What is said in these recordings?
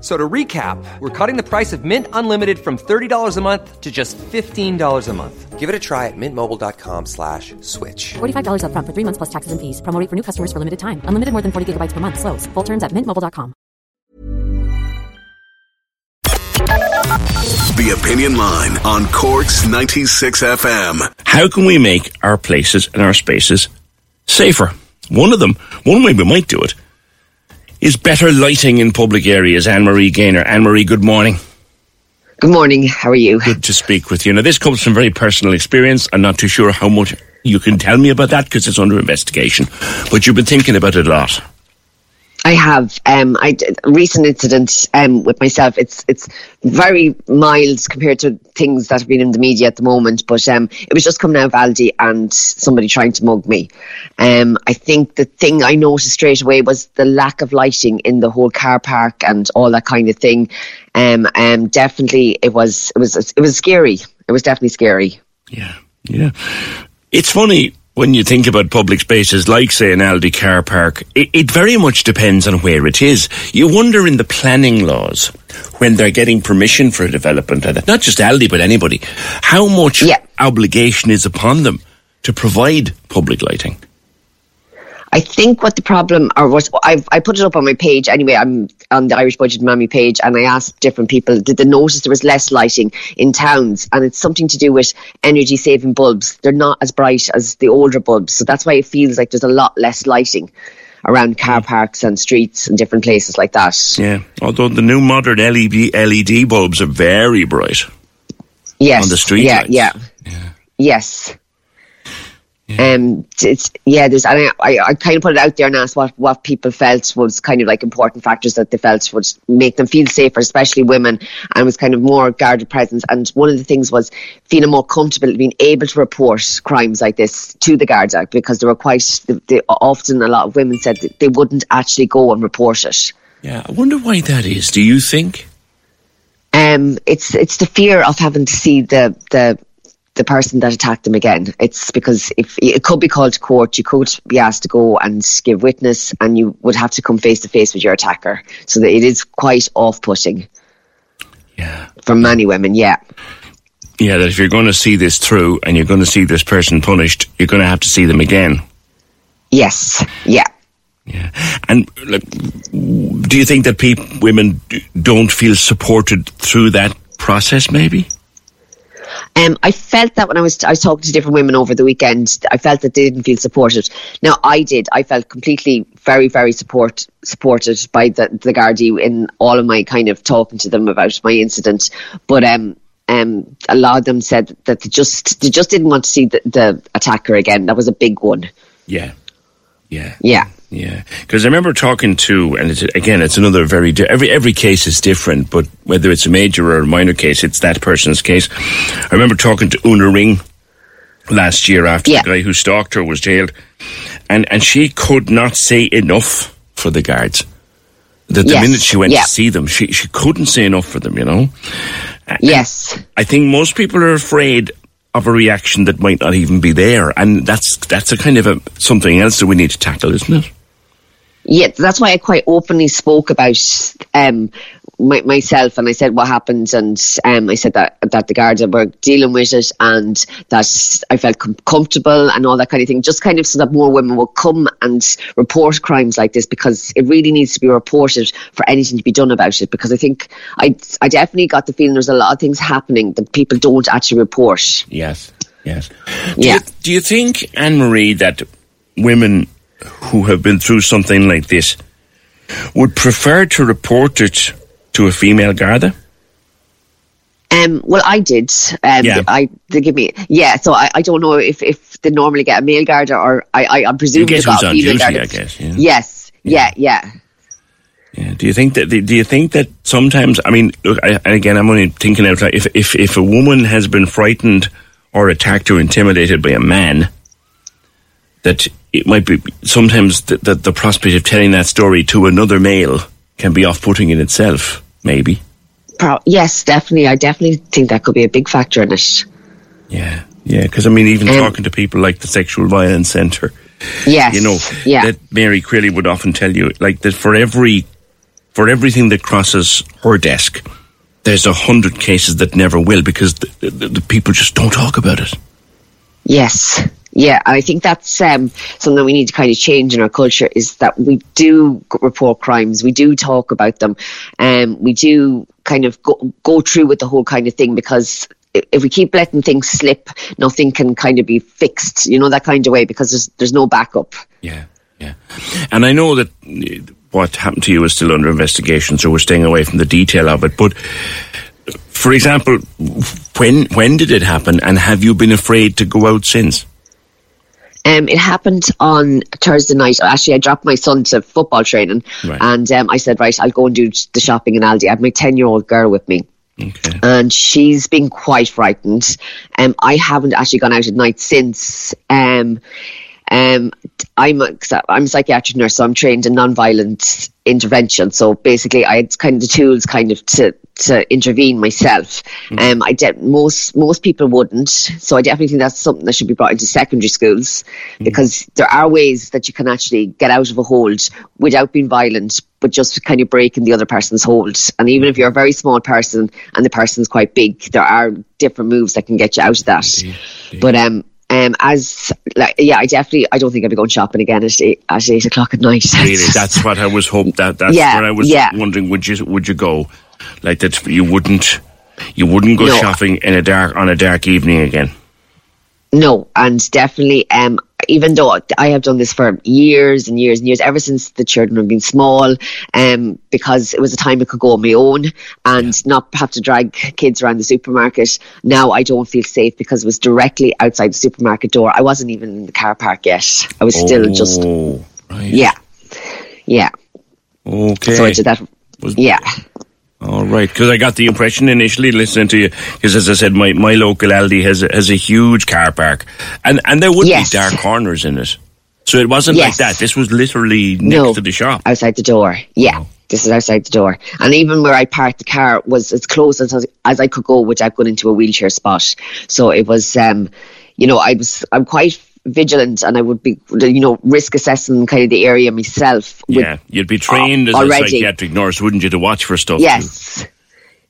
So to recap, we're cutting the price of Mint Unlimited from $30 a month to just $15 a month. Give it a try at mintmobile.com slash switch. $45 upfront for three months plus taxes and fees. Promo for new customers for limited time. Unlimited more than 40 gigabytes per month. Slows. Full terms at mintmobile.com. The Opinion Line on Cork's 96 FM. How can we make our places and our spaces safer? One of them, one way we might do it, is better lighting in public areas. Anne Marie Gaynor. Anne Marie, good morning. Good morning. How are you? Good to speak with you. Now, this comes from very personal experience. I'm not too sure how much you can tell me about that because it's under investigation, but you've been thinking about it a lot. I have. Um, I a recent incident um, with myself. It's it's very mild compared to things that have been in the media at the moment. But um, it was just coming out of Aldi and somebody trying to mug me. Um, I think the thing I noticed straight away was the lack of lighting in the whole car park and all that kind of thing. Um, um, definitely, it was it was it was scary. It was definitely scary. Yeah, yeah. It's funny when you think about public spaces like, say, an Aldi car park, it, it, very much depends on where it is. You wonder in the planning laws when they're getting permission for a development, and not just Aldi, but anybody, how much yeah. obligation is upon them to provide public lighting? I think what the problem, or what I've, I put it up on my page anyway. I'm on the Irish Budget Mammy page, and I asked different people, did they notice there was less lighting in towns? And it's something to do with energy saving bulbs. They're not as bright as the older bulbs, so that's why it feels like there's a lot less lighting around car parks and streets and different places like that. Yeah, although the new modern LED LED bulbs are very bright. Yes, on the street. Yeah, lights. yeah, yeah. Yes. Um, it's yeah. There's and I, I, I kind of put it out there and asked what, what people felt was kind of like important factors that they felt would make them feel safer, especially women, and was kind of more guarded presence. And one of the things was feeling more comfortable being able to report crimes like this to the Guards Act because they were quite they, they, often a lot of women said that they wouldn't actually go and report it. Yeah, I wonder why that is. Do you think? Um, it's it's the fear of having to see the the the person that attacked them again. It's because if it could be called to court, you could be asked to go and give witness, and you would have to come face to face with your attacker. So that it is quite off-putting. Yeah, for many women, yeah. Yeah, that if you're going to see this through and you're going to see this person punished, you're going to have to see them again. Yes. Yeah. Yeah, and like, do you think that people, women, don't feel supported through that process? Maybe. Um, I felt that when I was I was talking to different women over the weekend, I felt that they didn't feel supported. Now I did. I felt completely, very, very support supported by the the Gardaí in all of my kind of talking to them about my incident. But um, um, a lot of them said that they just they just didn't want to see the, the attacker again. That was a big one. Yeah, yeah, yeah. Yeah, because I remember talking to, and it's, again, it's another very di- every every case is different, but whether it's a major or a minor case, it's that person's case. I remember talking to Una Ring last year after Yeah. the guy who stalked her was jailed, and and she could not say enough for the guards. That the Yes, minute she went yeah. to see them, she she couldn't say enough for them. You know. Yes. I think most people are afraid of a reaction that might not even be there, and that's that's a kind of a something else that we need to tackle, isn't it? Yeah, that's why I quite openly spoke about um, my, myself, and I said what happened, and um, I said that that the guards were dealing with it, and that I felt com- comfortable and all that kind of thing. Just kind of so that more women will come and report crimes like this because it really needs to be reported for anything to be done about it. Because I think I I definitely got the feeling there's a lot of things happening that people don't actually report. Yes, yes. Do Yeah. You, do you think, Anne Marie, that women who have been through something like this would prefer to report it to a female Garda? Um, well, I did. Um, Yeah. I they give me yeah. So I, I don't know if, if they normally get a male guard or I, I I'm presuming they got a female duty, guard. I guess, yeah. Yes. Yeah. Yeah. Yeah. Do you think that? Do you think that sometimes? I mean, look. I, and again, I'm only thinking out loud. If if if a woman has been frightened or attacked or intimidated by a man, that it might be sometimes that the, the prospect of telling that story to another male can be off-putting in itself. Maybe. Pro- yes, definitely. I definitely think that could be a big factor in it. Yeah. Yeah. Because I mean, even Um, talking to people like the Sexual Violence Centre, Yes. you know, Yeah. that Mary Crilly would often tell you, like that for every, for everything that crosses her desk, there's a hundred cases that never will because the, the, the people just don't talk about it. Yes. Yeah, I think that's um, something we need to kind of change in our culture is that we do report crimes, we do talk about them, and um, we do kind of go, go through with the whole kind of thing because if we keep letting things slip, nothing can kind of be fixed, you know, that kind of way because there's, there's no backup. Yeah, yeah. And I know that what happened to you is still under investigation, so we're staying away from the detail of it. But, for example, when when did it happen, and have you been afraid to go out since? Um, it happened on Thursday night. Actually, I dropped my son to football training, Right. and um, I said, right, I'll go and do the shopping in Aldi. I had my ten-year-old girl with me. Okay. and she's been quite frightened. Um, I haven't actually gone out at night since. Um, um, I'm a, I'm a psychiatric nurse, so I'm trained in non-violent intervention. So basically, I had kind of the tools, kind of to to intervene myself. Um, I de- most most people wouldn't, so I definitely think that's something that should be brought into secondary schools because there are ways that you can actually get out of a hold without being violent, but just kind of breaking the other person's hold. And even if you're a very small person and the person's quite big, there are different moves that can get you out of that. But um. Um, as like, yeah, I definitely, I don't think I'd be going shopping again at eight, at eight o'clock at night. Really, that's what I was hoping. That that's Yeah, what I was yeah. wondering. Would you would you go like that? You wouldn't. You wouldn't go No. shopping in a dark on a dark evening again. No, and definitely, um, even though I have done this for years and years and years, ever since the children have been small, um, because it was a time I could go on my own and not have to drag kids around the supermarket. Now I don't feel safe because it was directly outside the supermarket door. I wasn't even in the car park yet. I was still just, Oh, right. yeah, yeah. Okay. So I did that. Was- Yeah, All right, because I got the impression initially listening to you, because as I said, my, my local Aldi has a, has a huge car park, and and there would Yes. be dark corners in it, so it wasn't Yes. like that. This was literally next no, to the shop. outside the door. Yeah. This is outside the door, and even where I parked the car was as close as as I could go without going into a wheelchair spot. So it was, um, you know, I was I'm quite vigilant, and I would be, you know, risk assessing kind of the area myself. yeah, you'd be trained oh, as already. a psychiatric nurse, wouldn't you, to watch for stuff? too? Yes.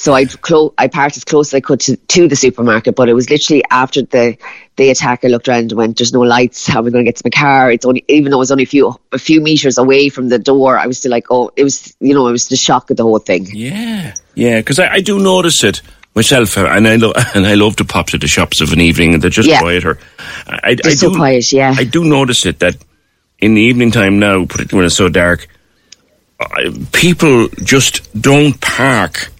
So I clo- I parked as close as I could to, to the supermarket, but it was literally after the the attack. I looked around and went, "There's no lights. How am I going to get to my car?" It's only even though it was only a few a few meters away from the door. I was still like, "Oh, it was you know, it was the shock of the whole thing." Yeah, yeah, because I, I do notice it myself, uh, and I lo- and I love to pop to the shops of an evening, and they're just Yeah. quieter. I, I, They're I so do, quiet, yeah. I do notice it that in the evening time now, particularly when it's so dark, I, people just don't park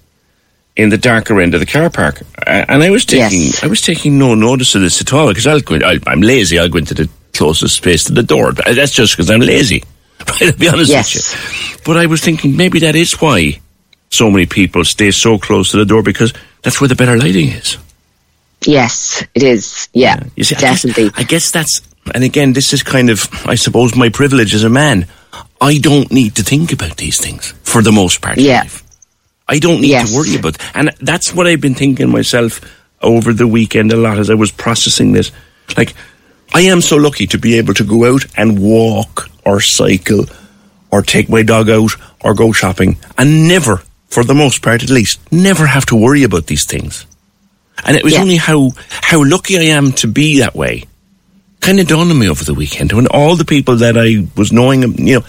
in the darker end of the car park, and I was taking Yes. I was taking no notice of this at all because I'll go. in- I, I'm lazy. I'll go into the closest space to the door. That's just because I'm lazy. Right, to be honest Yes. with you. But I was thinking maybe that is why so many people stay so close to the door because that's where the better lighting is. Yes, it is. Yeah, You see, I guess- definitely. I guess that's, and again, this is kind of, I suppose, my privilege as a man. I don't need to think about these things for the most part. Yeah. life. I don't need Yes. to worry about, and that's what I've been thinking myself over the weekend a lot as I was processing this. Like, I am so lucky to be able to go out and walk or cycle or take my dog out or go shopping and never, for the most part at least, never have to worry about these things. And it was Yeah. only how how lucky I am to be that way. Kind of dawned on me over the weekend when all the people that I was knowing, you know,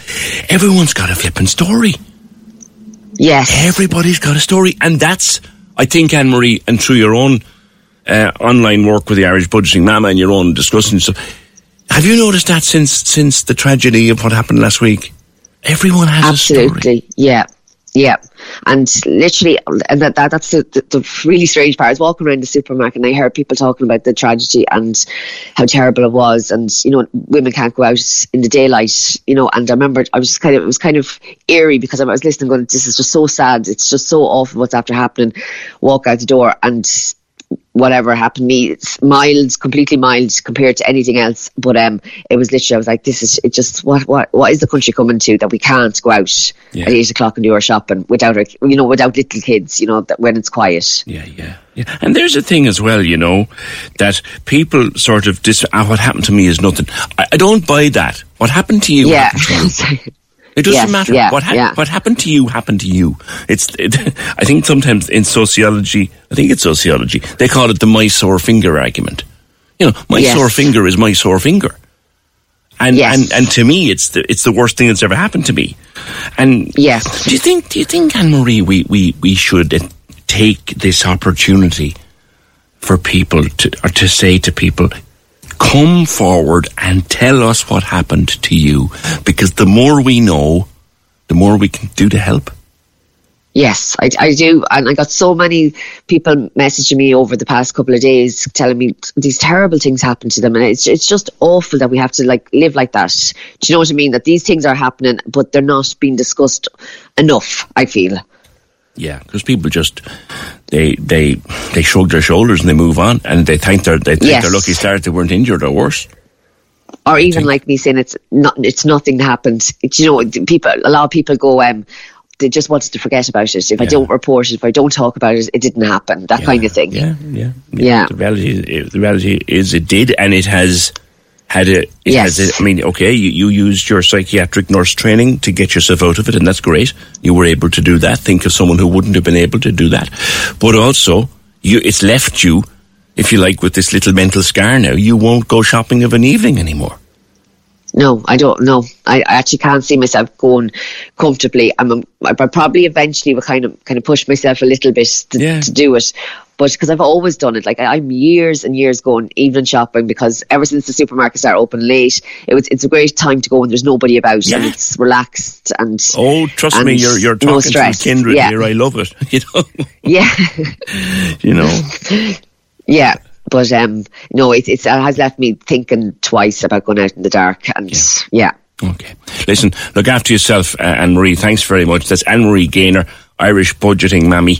everyone's got a flipping story. yes, Everybody's got a story, and that's I think Anne Marie, and through your own uh, online work with the Irish Budgeting Mama and your own discussing stuff. Have you noticed that since since the tragedy of what happened last week? Everyone has absolutely, yeah. Yeah, and literally, and that, that that's the, the, the, really strange part. I was walking around the supermarket and I heard people talking about the tragedy and how terrible it was, and you know, women can't go out in the daylight, you know. And I remember I was kind of it was kind of eerie because I was listening, going, "This is just so sad. It's just so awful what's after happening." Walk out the door and whatever happened. To me it's mild completely mild compared to anything else. But um it was literally I was like this is it just what what what is the country coming to that we can't go out yeah. at eight o'clock and do our shopping without our, you know without little kids you know that when it's quiet? Yeah yeah. Yeah. And there's a thing as well you know that people sort of dis ah, what happened to me is nothing. I, I don't buy that. What happened to you? Yeah It doesn't yes, matter yeah, what ha- yeah. what happened to you happened to you. It's it, I think sometimes in sociology, I think it's sociology, they call it the my sore finger argument. You know, my yes. sore finger is my sore finger. And, yes. and and to me, it's the it's the worst thing that's ever happened to me. And yes, do you think do you think Anne Marie we, we, we should take this opportunity for people to or to say to people, come forward and tell us what happened to you because the more we know, the more we can do to help. Yes, I, I do. And I got so many people messaging me over the past couple of days telling me these terrible things happen to them. And it's, it's just awful that we have to like live like that. Do you know what I mean? That these things are happening, but they're not being discussed enough, I feel. Yeah, because people just they they they shrug their shoulders and they move on, and they think they're they think yes. they're lucky stars they weren't injured or worse. Or even like me saying it's not it's nothing happened. It's, you know, people a lot of people go um they just wanted to forget about it. If yeah. I don't report it, if I don't talk about it, it didn't happen. That yeah, kind of thing. Yeah, yeah, yeah. yeah. The reality, the reality is, it did, and it has had it yes. a, I mean, okay, you, you used your psychiatric nurse training to get yourself out of it, and that's great. You were able to do that. Think of someone who wouldn't have been able to do that. But also, you, it's left you, if you like, with this little mental scar now. You won't go shopping of an evening anymore. No, I don't know. I, I actually can't see myself going comfortably. I'm, a, I probably eventually will kind of kind of push myself a little bit to, yeah. to do it, but because I've always done it, like I, am years and years going evening shopping because ever since the supermarkets are open late, it was it's a great time to go when there's nobody about yeah. and it's relaxed and oh, trust and me, you're you're talking no stress. to kindred yeah. here. I love it. You know, yeah, you know, yeah. But um, no, it, it's, it has left me thinking twice about going out in the dark, and yeah. yeah. Okay. Listen, look after yourself, uh, Anne Marie. Thanks very much. That's Anne Marie Gaynor, Irish budgeting mammy.